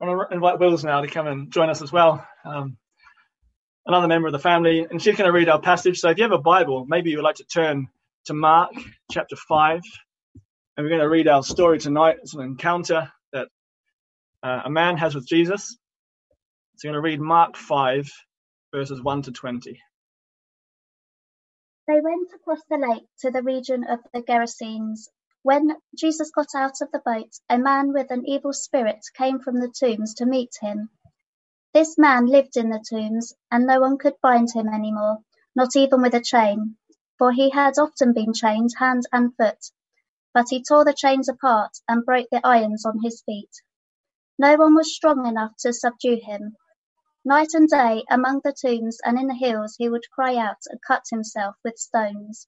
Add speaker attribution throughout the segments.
Speaker 1: I want to invite Wills now to come and join us as well. Um, another member of the family, and she's going to read our passage. So if you have a Bible, maybe you would like to turn to Mark chapter 5. And we're going to read our story tonight. It's an encounter that uh, a man has with Jesus. So we're going to read Mark 5, verses 1 to 20.
Speaker 2: They went across the lake to the region of the Gerasenes. When Jesus got out of the boat, a man with an evil spirit came from the tombs to meet him. This man lived in the tombs, and no one could bind him any more, not even with a chain, for he had often been chained hand and foot. But he tore the chains apart and broke the irons on his feet. No one was strong enough to subdue him. Night and day, among the tombs and in the hills, he would cry out and cut himself with stones.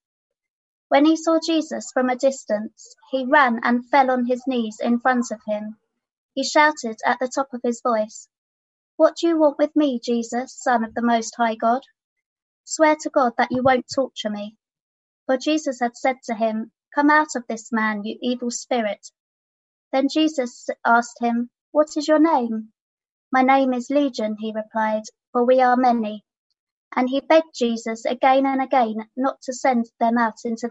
Speaker 2: When he saw Jesus from a distance, he ran and fell on his knees in front of him. He shouted at the top of his voice, What do you want with me, Jesus, Son of the Most High God? Swear to God that you won't torture me. For Jesus had said to him, Come out of this man, you evil spirit. Then Jesus asked him, What is your name? My name is Legion, he replied, for we are many. And he begged Jesus again and again not to send them out into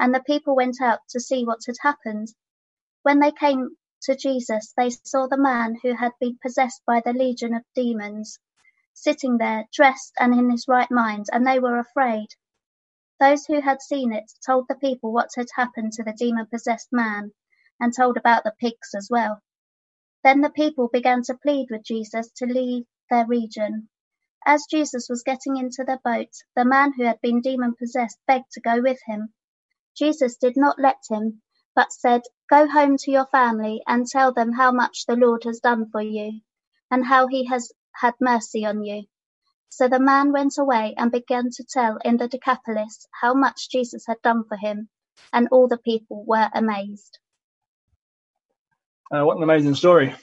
Speaker 2: and the people went out to see what had happened. When they came to Jesus, they saw the man who had been possessed by the legion of demons, sitting there, dressed and in his right mind, and they were afraid. Those who had seen it told the people what had happened to the demon possessed man, and told about the pigs as well. Then the people began to plead with Jesus to leave their region. As Jesus was getting into the boat, the man who had been demon possessed begged to go with him. Jesus did not let him, but said, Go home to your family and tell them how much the Lord has done for you, and how he has had mercy on you. So the man went away and began to tell in the Decapolis how much Jesus had done for him, and all the people were amazed.
Speaker 1: Uh, what an amazing story.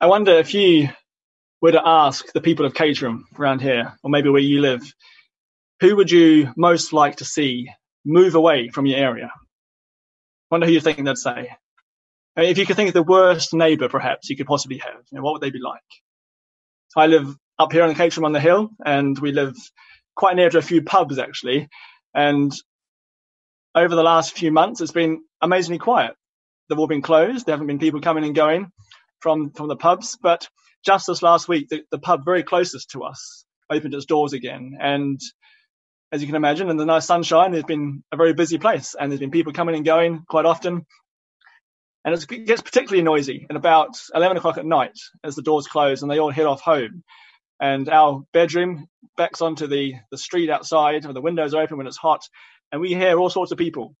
Speaker 1: I wonder if you were to ask the people of Caterham around here, or maybe where you live, who would you most like to see move away from your area? I wonder who you think they'd say. Uh, if you could think of the worst neighbour, perhaps you could possibly have, you know, what would they be like? I live up here on the Caterham on the hill, and we live quite near to a few pubs actually. And over the last few months, it's been amazingly quiet. They've all been closed. There haven't been people coming and going from from the pubs. But just this last week, the, the pub very closest to us opened its doors again, and as you can imagine, in the nice sunshine, there's been a very busy place and there's been people coming and going quite often. And it gets particularly noisy at about 11 o'clock at night as the doors close and they all head off home. And our bedroom backs onto the, the street outside, where the windows are open when it's hot. And we hear all sorts of people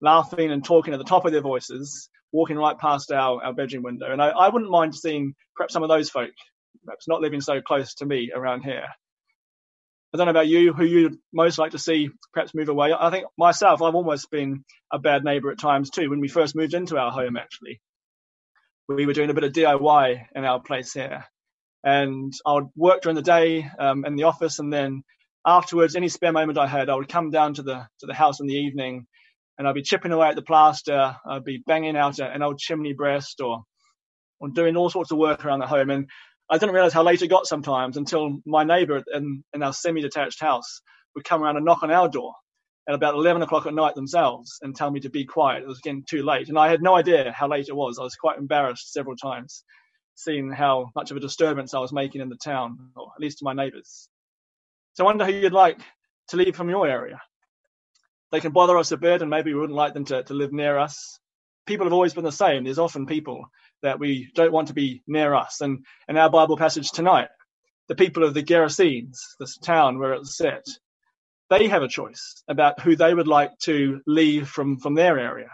Speaker 1: laughing and talking at the top of their voices, walking right past our, our bedroom window. And I, I wouldn't mind seeing perhaps some of those folk, perhaps not living so close to me around here. I don't know about you, who you'd most like to see perhaps move away. I think myself, I've almost been a bad neighbour at times too. When we first moved into our home, actually, we were doing a bit of DIY in our place here, and I would work during the day um, in the office, and then afterwards, any spare moment I had, I would come down to the to the house in the evening, and I'd be chipping away at the plaster. I'd be banging out an old chimney breast, or or doing all sorts of work around the home, and I didn't realize how late it got sometimes until my neighbor in, in our semi-detached house would come around and knock on our door at about 11 o'clock at night themselves and tell me to be quiet. It was getting too late. And I had no idea how late it was. I was quite embarrassed several times seeing how much of a disturbance I was making in the town, or at least to my neighbors. So I wonder who you'd like to leave from your area. They can bother us a bit and maybe we wouldn't like them to, to live near us. People have always been the same. There's often people that we don't want to be near us. And in our Bible passage tonight, the people of the Gerasenes, this town where it's set, they have a choice about who they would like to leave from, from their area.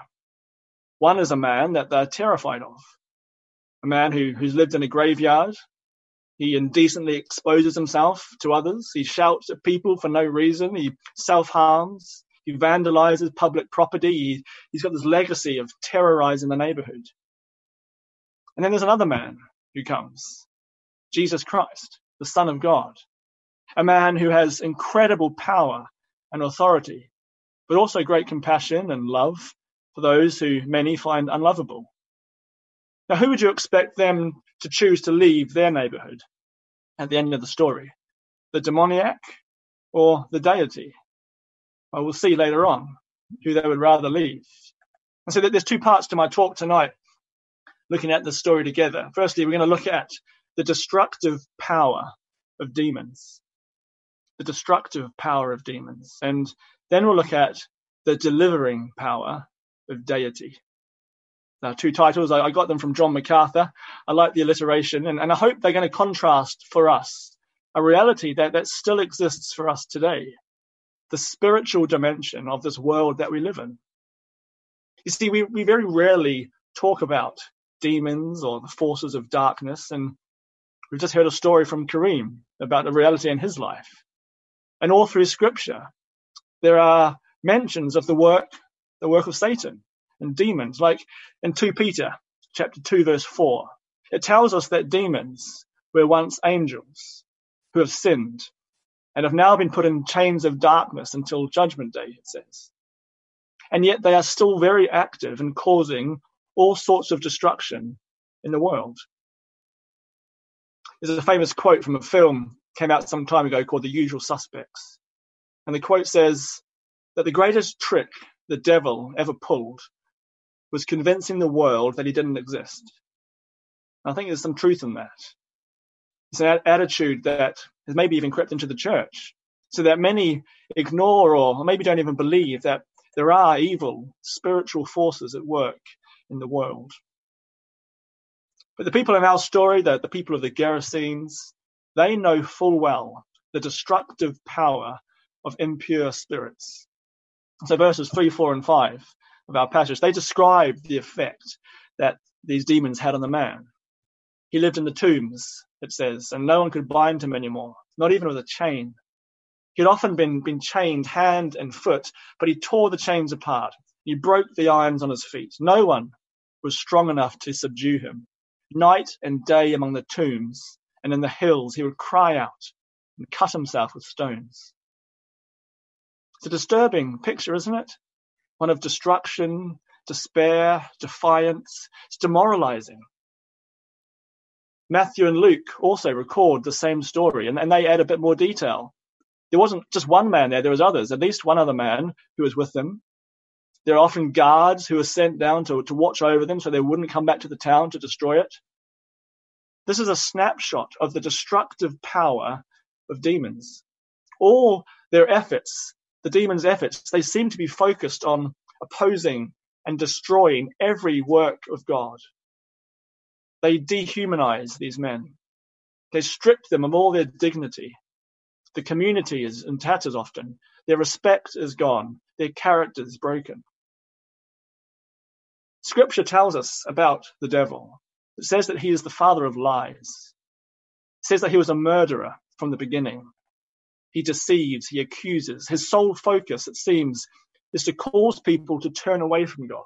Speaker 1: One is a man that they're terrified of, a man who, who's lived in a graveyard, He indecently exposes himself to others. He shouts at people for no reason. He self harms. He vandalizes public property. He, he's got this legacy of terrorizing the neighborhood. And then there's another man who comes Jesus Christ, the Son of God, a man who has incredible power and authority, but also great compassion and love for those who many find unlovable. Now, who would you expect them to choose to leave their neighborhood at the end of the story? The demoniac or the deity? Well, we'll see later on who they would rather leave. And so there's two parts to my talk tonight, looking at the story together. Firstly, we're going to look at the destructive power of demons. The destructive power of demons. And then we'll look at the delivering power of deity. Now, two titles, I, got them from John MacArthur. I like the alliteration, and, and I hope they're going to contrast for us a reality that, that still exists for us today the spiritual dimension of this world that we live in. You see, we, we very rarely talk about demons or the forces of darkness, and we've just heard a story from Kareem about the reality in his life. And all through scripture, there are mentions of the work, the work of Satan and demons, like in 2 Peter chapter 2 verse 4. It tells us that demons were once angels who have sinned and have now been put in chains of darkness until judgment day, it says. And yet they are still very active and causing all sorts of destruction in the world. There's a famous quote from a film came out some time ago called The Usual Suspects. And the quote says that the greatest trick the devil ever pulled was convincing the world that he didn't exist. I think there's some truth in that. It's an attitude that has maybe even crept into the church, so that many ignore or maybe don't even believe that there are evil spiritual forces at work in the world. But the people in our story, the, the people of the Gerasenes, they know full well the destructive power of impure spirits. So verses 3, 4, and 5 of our passage, they describe the effect that these demons had on the man. He lived in the tombs, it says, and no one could bind him anymore, not even with a chain. He had often been, been chained hand and foot, but he tore the chains apart. He broke the irons on his feet. No one was strong enough to subdue him. Night and day among the tombs and in the hills, he would cry out and cut himself with stones. It's a disturbing picture, isn't it? One of destruction, despair, defiance. It's demoralizing. Matthew and Luke also record the same story, and, and they add a bit more detail. There wasn't just one man there, there was others, at least one other man who was with them. There are often guards who are sent down to, to watch over them so they wouldn't come back to the town to destroy it. This is a snapshot of the destructive power of demons. All their efforts, the demons' efforts, they seem to be focused on opposing and destroying every work of God. They dehumanize these men. They strip them of all their dignity. The community is in tatters often. Their respect is gone. Their character is broken. Scripture tells us about the devil. It says that he is the father of lies. It says that he was a murderer from the beginning. He deceives, he accuses. His sole focus, it seems, is to cause people to turn away from God,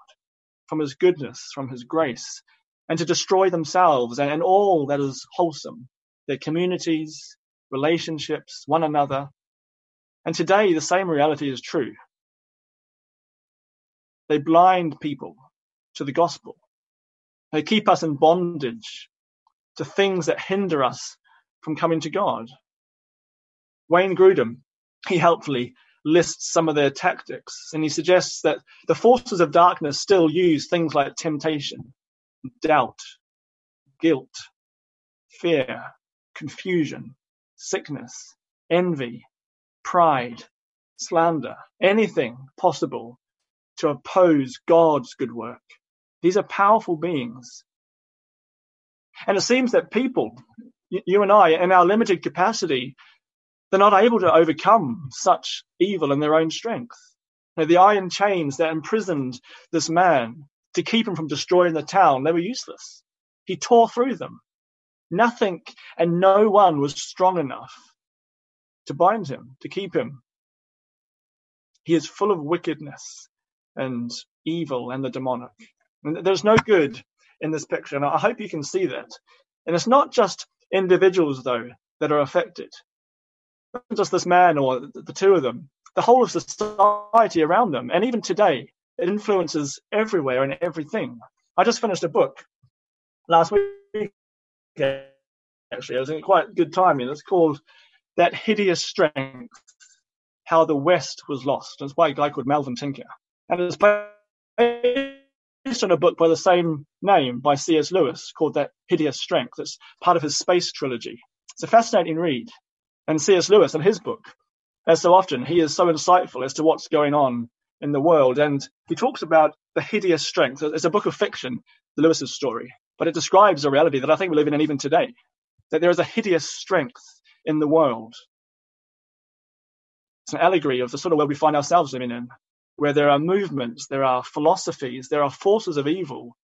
Speaker 1: from his goodness, from his grace, and to destroy themselves and, and all that is wholesome, their communities, relationships, one another. And today, the same reality is true. They blind people to the gospel. They keep us in bondage to things that hinder us from coming to God. Wayne Grudem, he helpfully lists some of their tactics and he suggests that the forces of darkness still use things like temptation, doubt, guilt, fear, confusion, sickness, envy, pride, slander, anything possible to oppose God's good work. These are powerful beings. And it seems that people, you and I, in our limited capacity, they're not able to overcome such evil in their own strength. You the iron chains that imprisoned this man to keep him from destroying the town, they were useless. He tore through them. Nothing and no one was strong enough to bind him, to keep him. He is full of wickedness and evil and the demonic. There's no good in this picture. And I hope you can see that. And it's not just individuals, though, that are affected. Not just this man or the two of them. The whole of society around them. And even today, it influences everywhere and everything. I just finished a book last week, actually. I was in quite good timing. It's called That Hideous Strength How the West Was Lost. It's by a guy called Melvin Tinker. And it's based on a book by the same name by C.S. Lewis called That Hideous Strength. It's part of his space trilogy. It's a fascinating read. And C.S. Lewis, and his book, as so often, he is so insightful as to what's going on in the world. And he talks about the hideous strength. It's a book of fiction, the Lewis's story, but it describes a reality that I think we live in even today. That there is a hideous strength in the world. It's an allegory of the sort of world we find ourselves living in, where there are movements, there are philosophies, there are forces of evil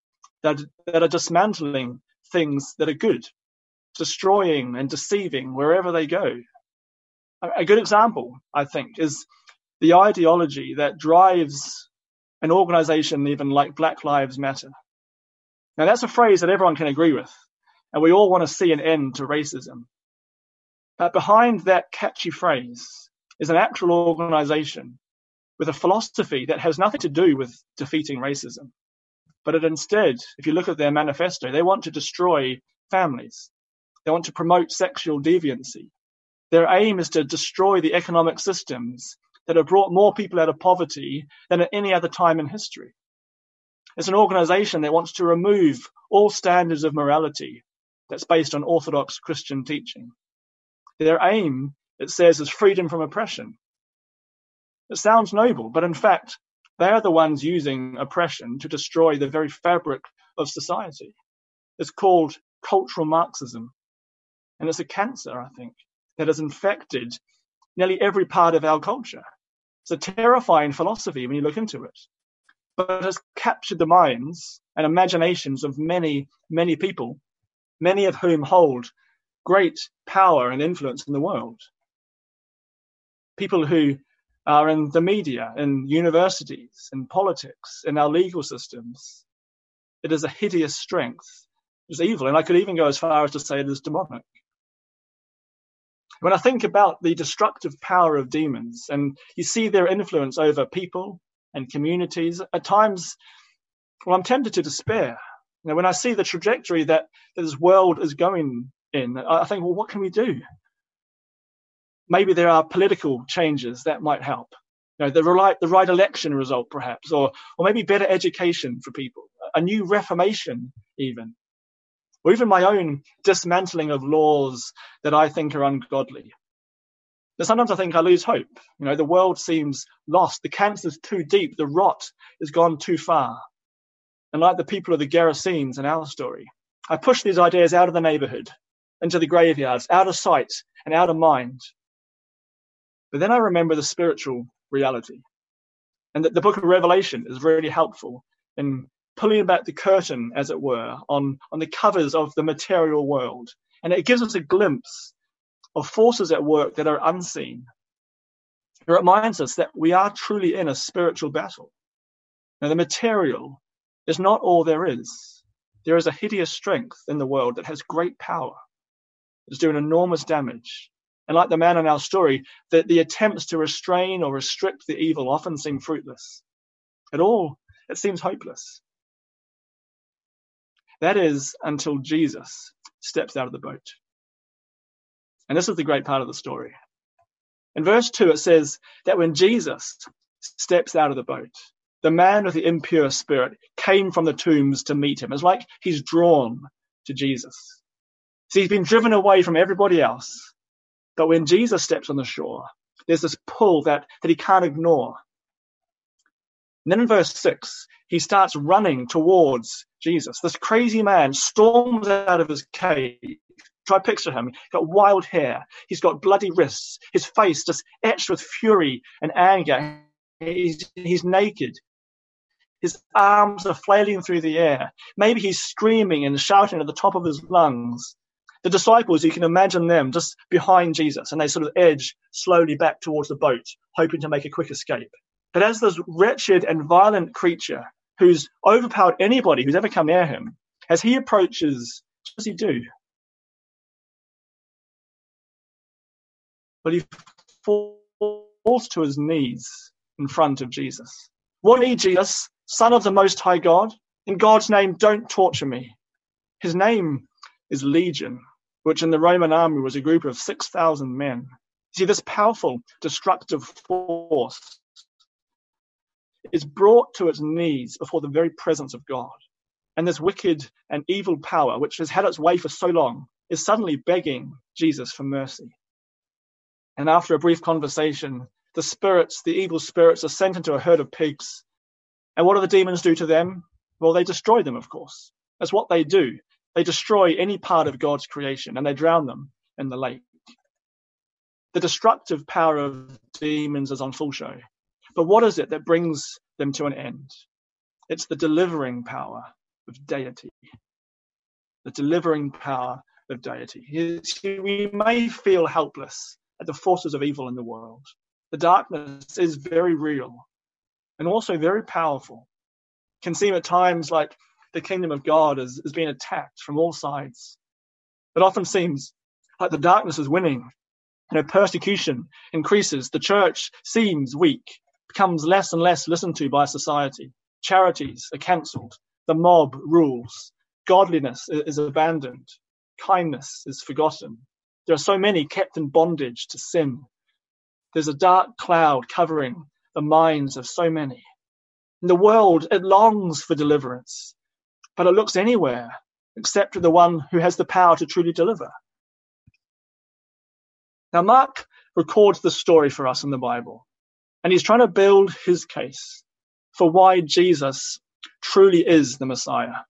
Speaker 1: that, that are dismantling things that are good, destroying and deceiving wherever they go. A good example, I think, is the ideology that drives an organization even like Black Lives Matter. Now, that's a phrase that everyone can agree with, and we all want to see an end to racism. But behind that catchy phrase is an actual organization with a philosophy that has nothing to do with defeating racism. But it instead, if you look at their manifesto, they want to destroy families. They want to promote sexual deviancy. Their aim is to destroy the economic systems that have brought more people out of poverty than at any other time in history. It's an organization that wants to remove all standards of morality that's based on Orthodox Christian teaching. Their aim, it says, is freedom from oppression. It sounds noble, but in fact, they are the ones using oppression to destroy the very fabric of society. It's called cultural Marxism. And it's a cancer, I think, that has infected nearly every part of our culture. It's a terrifying philosophy when you look into it, but it has captured the minds and imaginations of many, many people, many of whom hold great power and influence in the world. People who are in the media, in universities, in politics, in our legal systems. It is a hideous strength. It's evil. And I could even go as far as to say it is demonic. When I think about the destructive power of demons and you see their influence over people and communities, at times, well, I'm tempted to despair. You know, when I see the trajectory that, that this world is going in, I think, well, what can we do? Maybe there are political changes that might help. You know, the, right, the right election result, perhaps, or, or maybe better education for people, a new reformation, even or even my own dismantling of laws that I think are ungodly. But sometimes I think I lose hope. You know, the world seems lost. The cancer's too deep. The rot has gone too far. And like the people of the Gerasenes in our story, I push these ideas out of the neighborhood, into the graveyards, out of sight and out of mind. But then I remember the spiritual reality. And that the book of Revelation is really helpful in pulling back the curtain, as it were, on, on the covers of the material world. And it gives us a glimpse of forces at work that are unseen. It reminds us that we are truly in a spiritual battle. Now, the material is not all there is. There is a hideous strength in the world that has great power. It's doing enormous damage. And like the man in our story, that the attempts to restrain or restrict the evil often seem fruitless. At all, it seems hopeless. That is until Jesus steps out of the boat. And this is the great part of the story. In verse 2, it says that when Jesus steps out of the boat, the man with the impure spirit came from the tombs to meet him. It's like he's drawn to Jesus. So he's been driven away from everybody else. But when Jesus steps on the shore, there's this pull that, that he can't ignore. And then in verse 6, he starts running towards Jesus. This crazy man storms out of his cave. Try picture him. He's got wild hair. He's got bloody wrists. His face just etched with fury and anger. He's, he's naked. His arms are flailing through the air. Maybe he's screaming and shouting at the top of his lungs. The disciples, you can imagine them just behind Jesus and they sort of edge slowly back towards the boat, hoping to make a quick escape. But as this wretched and violent creature who's overpowered anybody who's ever come near him, as he approaches, what does he do? But he falls to his knees in front of Jesus. What need Jesus, Son of the Most High God? In God's name, don't torture me. His name is Legion, which in the Roman army was a group of 6,000 men. See, this powerful, destructive force is brought to its knees before the very presence of God. And this wicked and evil power, which has had its way for so long, is suddenly begging Jesus for mercy. And after a brief conversation, the spirits, the evil spirits, are sent into a herd of pigs. And what do the demons do to them? Well, they destroy them, of course. That's what they do. They destroy any part of God's creation and they drown them in the lake. The destructive power of demons is on full show. But what is it that brings them to an end? It's the delivering power of deity. The delivering power of deity. We may feel helpless at the forces of evil in the world. The darkness is very real and also very powerful It can seem at times like the kingdom of God is, is being attacked from all sides. It often seems like the darkness is winning. You know, persecution increases. The church seems weak, becomes less and less listened to by society. Charities are cancelled. The mob rules. Godliness is abandoned. Kindness is forgotten. There are so many kept in bondage to sin. There's a dark cloud covering the minds of so many. In the world, it longs for deliverance, but it looks anywhere except to the one who has the power to truly deliver. Now, Mark records the story for us in the Bible, and he's trying to build his case for why Jesus truly is the Messiah,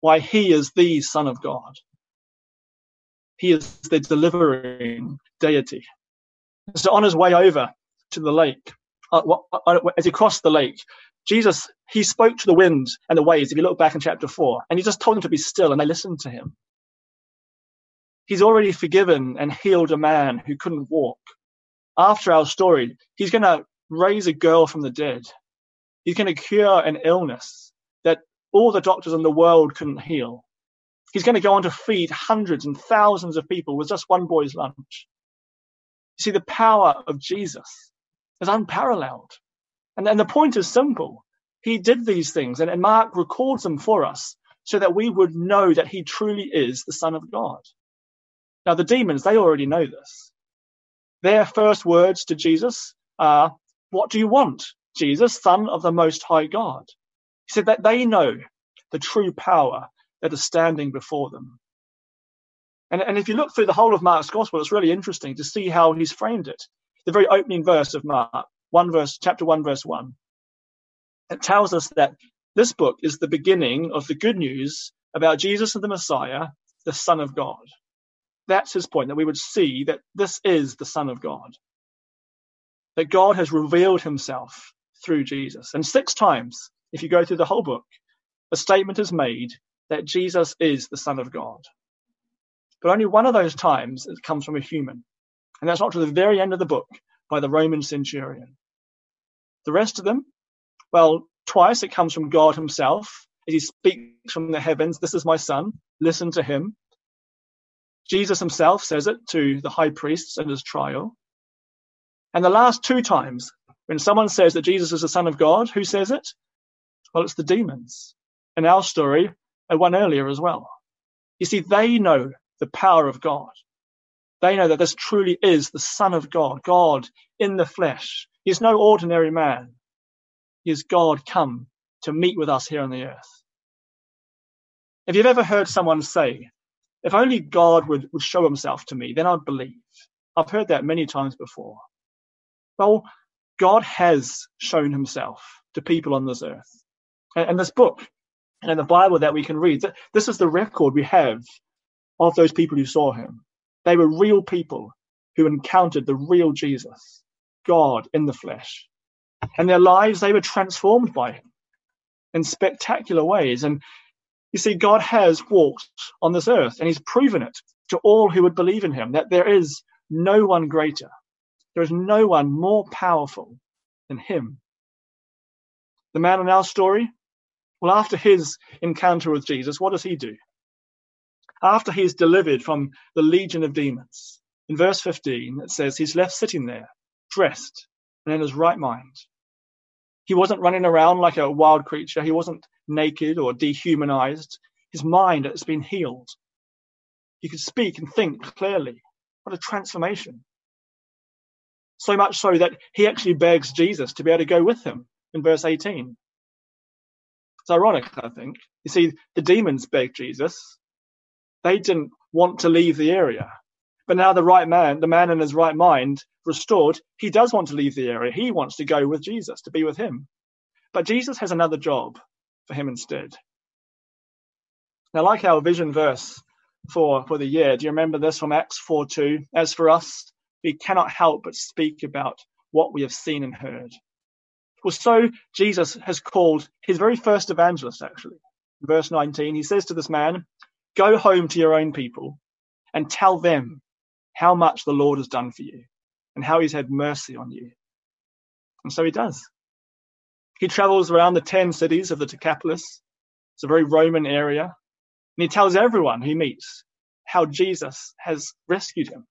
Speaker 1: why he is the Son of God. He is the delivering deity. So on his way over to the lake, Uh, uh, uh, as he crossed the lake, Jesus, he spoke to the wind and the waves, if you look back in chapter 4, and he just told them to be still, and they listened to him. He's already forgiven and healed a man who couldn't walk. After our story, he's going to raise a girl from the dead. He's going to cure an illness that all the doctors in the world couldn't heal. He's going to go on to feed hundreds and thousands of people with just one boy's lunch. You see, the power of Jesus is unparalleled. And, and the point is simple. He did these things, and, and Mark records them for us so that we would know that he truly is the Son of God. Now, the demons, they already know this. Their first words to Jesus are, What do you want, Jesus, Son of the Most High God? He said that they know the true power that is standing before them. And, and if you look through the whole of Mark's Gospel, it's really interesting to see how he's framed it. The very opening verse of Mark, one verse, chapter one, verse one. It tells us that this book is the beginning of the good news about Jesus and the Messiah, the Son of God. That's his point, that we would see that this is the Son of God. That God has revealed himself through Jesus. And six times, if you go through the whole book, a statement is made that Jesus is the Son of God. But only one of those times it comes from a human. And that's not to the very end of the book by the Roman centurion. The rest of them, well, twice it comes from God himself as he speaks from the heavens, This is my son, listen to him. Jesus himself says it to the high priests in his trial. And the last two times, when someone says that Jesus is the Son of God, who says it? Well, it's the demons. In our story, and one earlier as well. You see, they know the power of God. They know that this truly is the Son of God, God in the flesh. He's no ordinary man. He is God come to meet with us here on the earth. If you've ever heard someone say, if only God would, would show himself to me, then I'd believe. I've heard that many times before. Well, God has shown himself to people on this earth. And, and this book and in the Bible that we can read, this is the record we have of those people who saw him. They were real people who encountered the real Jesus, God in the flesh. And their lives, they were transformed by him in spectacular ways. And you see, God has walked on this earth and he's proven it to all who would believe in him that there is no one greater, there is no one more powerful than him. The man in our story, well, after his encounter with Jesus, what does he do? After he's delivered from the legion of demons, in verse 15, it says he's left sitting there, dressed and in his right mind. He wasn't running around like a wild creature. He wasn't naked or dehumanized. His mind has been healed. He could speak and think clearly. What a transformation. So much so that he actually begs Jesus to be able to go with him in verse 18. It's ironic, I think. You see, the demons beg Jesus. They didn't want to leave the area. But now the right man, the man in his right mind, restored, he does want to leave the area. He wants to go with Jesus, to be with him. But Jesus has another job for him instead. Now, like our vision verse for, for the year, do you remember this from Acts 4 2? As for us, we cannot help but speak about what we have seen and heard. Well, so Jesus has called his very first evangelist, actually. verse 19, he says to this man, Go home to your own people and tell them how much the Lord has done for you and how he's had mercy on you. And so he does. He travels around the 10 cities of the Decapolis. It's a very Roman area. And he tells everyone he meets how Jesus has rescued him.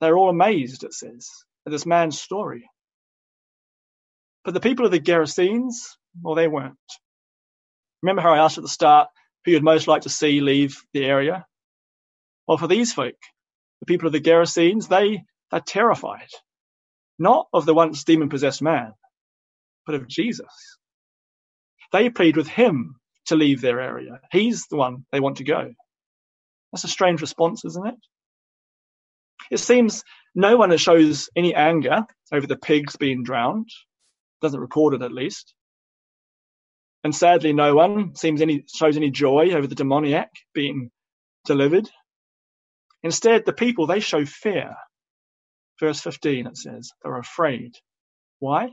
Speaker 1: They're all amazed, it says, at this man's story. But the people of the Gerasenes, well, they weren't. Remember how I asked at the start who you'd most like to see leave the area? Well, for these folk, the people of the Gerasenes, they are terrified, not of the once demon possessed man, but of Jesus. They plead with him to leave their area. He's the one they want to go. That's a strange response, isn't it? It seems no one shows any anger over the pigs being drowned, doesn't record it at least. And sadly, no one seems any shows any joy over the demoniac being delivered. Instead, the people they show fear. Verse 15 it says they're afraid. Why?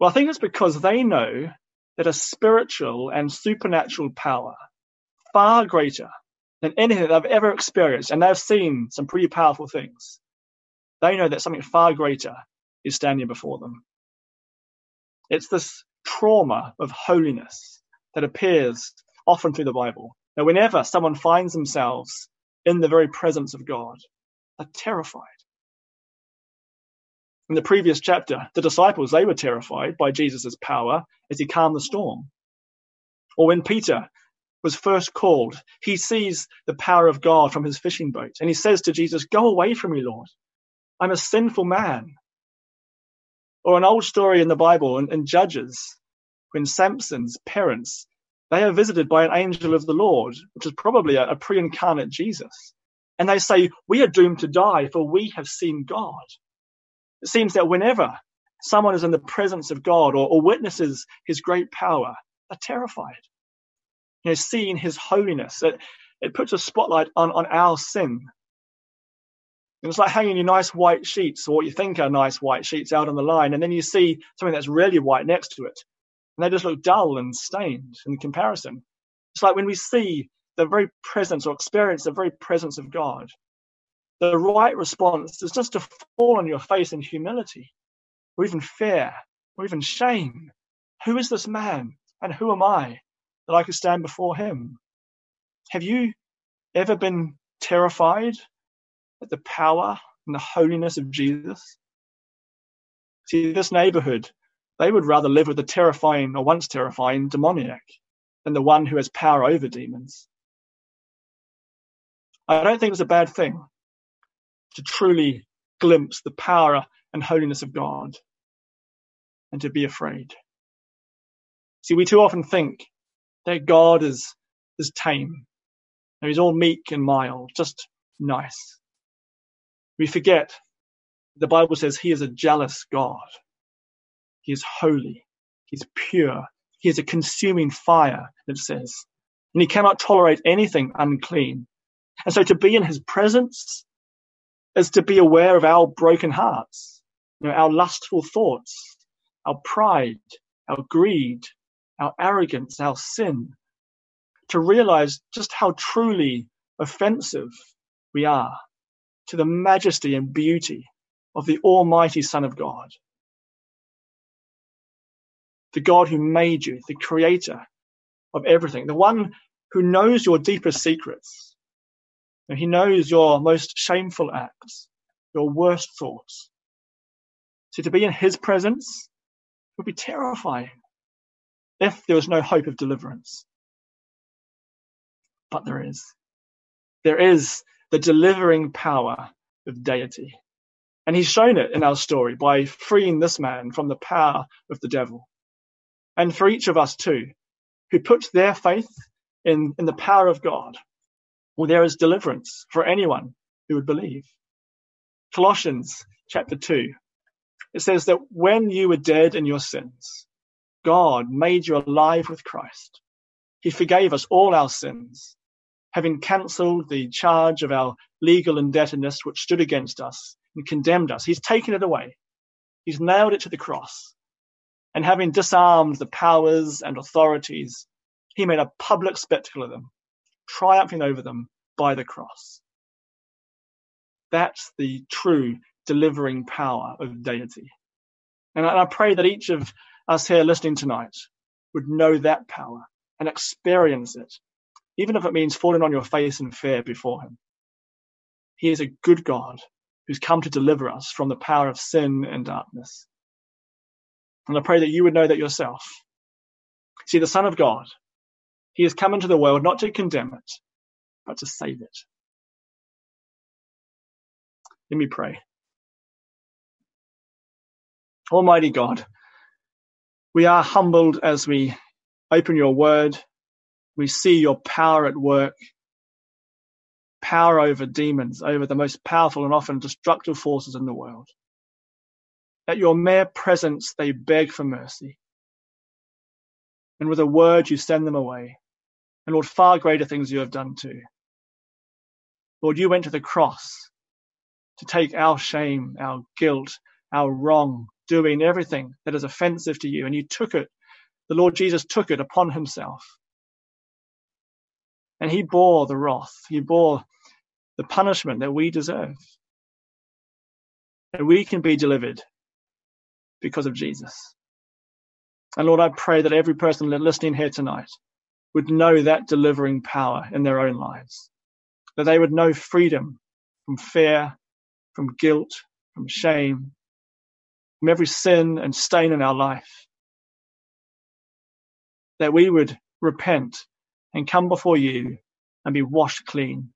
Speaker 1: Well, I think it's because they know that a spiritual and supernatural power far greater than anything they've ever experienced, and they've seen some pretty powerful things. They know that something far greater is standing before them. It's this trauma of holiness that appears often through the Bible. Now, whenever someone finds themselves in the very presence of God, they're terrified. In the previous chapter, the disciples, they were terrified by Jesus' power as he calmed the storm. Or when Peter was first called, he sees the power of God from his fishing boat and he says to Jesus, Go away from me, Lord. I'm a sinful man. Or an old story in the Bible in, Judges, when Samson's parents, they are visited by an angel of the Lord, which is probably a, a pre incarnate Jesus. And they say, We are doomed to die, for we have seen God. It seems that whenever someone is in the presence of God or, or witnesses his great power, they're terrified you know, seeing his holiness. It, it puts a spotlight on, on our sin. And it's like hanging your nice white sheets or what you think are nice white sheets out on the line, and then you see something that's really white next to it. And they just look dull and stained in comparison. It's like when we see the very presence or experience the very presence of God, the right response is just to fall on your face in humility, or even fear, or even shame. Who is this man? And who am I? that I could stand before him. Have you ever been terrified at the power and the holiness of Jesus? See, this neighborhood, they would rather live with the terrifying or once terrifying demoniac than the one who has power over demons. I don't think it's a bad thing to truly glimpse the power and holiness of God and to be afraid. See, we too often think that God is, is tame. And he's all meek and mild, just nice. We forget the Bible says he is a jealous God. He is holy. He's pure. He is a consuming fire, it says. And he cannot tolerate anything unclean. And so to be in his presence is to be aware of our broken hearts, you know, our lustful thoughts, our pride, our greed, our arrogance, our sin, to realize just how truly offensive we are to the majesty and beauty of the Almighty Son of God. The God who made you, the creator of everything, the one who knows your deepest secrets. He knows your most shameful acts, your worst thoughts. So to be in his presence would be terrifying if there was no hope of deliverance. But there is. There is the delivering power of deity. And he's shown it in our story by freeing this man from the power of the devil. And for each of us too, who put their faith in, in the power of God, well, there is deliverance for anyone who would believe. Colossians chapter 2, it says that when you were dead in your sins, God made you alive with Christ. He forgave us all our sins, having cancelled the charge of our legal indebtedness which stood against us and condemned us. He's taken it away. He's nailed it to the cross. And having disarmed the powers and authorities, he made a public spectacle of them, triumphing over them by the cross. That's the true delivering power of deity. And I pray that each of us here listening tonight would know that power and experience it, even if it means falling on your face in fear before him. He is a good God who's come to deliver us from the power of sin and darkness. And I pray that you would know that yourself. See, the Son of God, he has come into the world not to condemn it, but to save it. Let me pray. Almighty God, we are humbled as we open your word. We see your power at work, power over demons, over the most powerful and often destructive forces in the world. At your mere presence, they beg for mercy. And with a word, you send them away. And Lord, far greater things you have done too. Lord, you went to the cross to take our shame, our guilt, our wrong, doing everything that is offensive to you. And you took it, the Lord Jesus took it upon himself. And he bore the wrath, he bore the punishment that we deserve. And we can be delivered because of Jesus. And Lord, I pray that every person listening here tonight would know that delivering power in their own lives, that they would know freedom from fear, from guilt, from shame, from every sin and stain in our life. That we would repent and come before you and be washed clean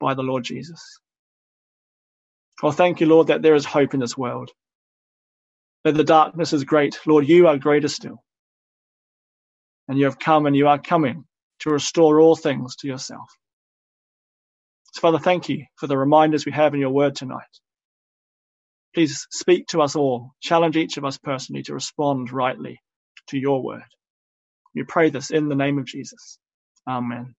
Speaker 1: by the Lord Jesus. Well, thank you, Lord, that there is hope in this world. That the darkness is great. Lord, you are greater still. And you have come and you are coming to restore all things to yourself. So, Father, thank you for the reminders we have in your word tonight. Please speak to us all, challenge each of us personally to respond rightly to your word. We pray this in the name of Jesus. Amen.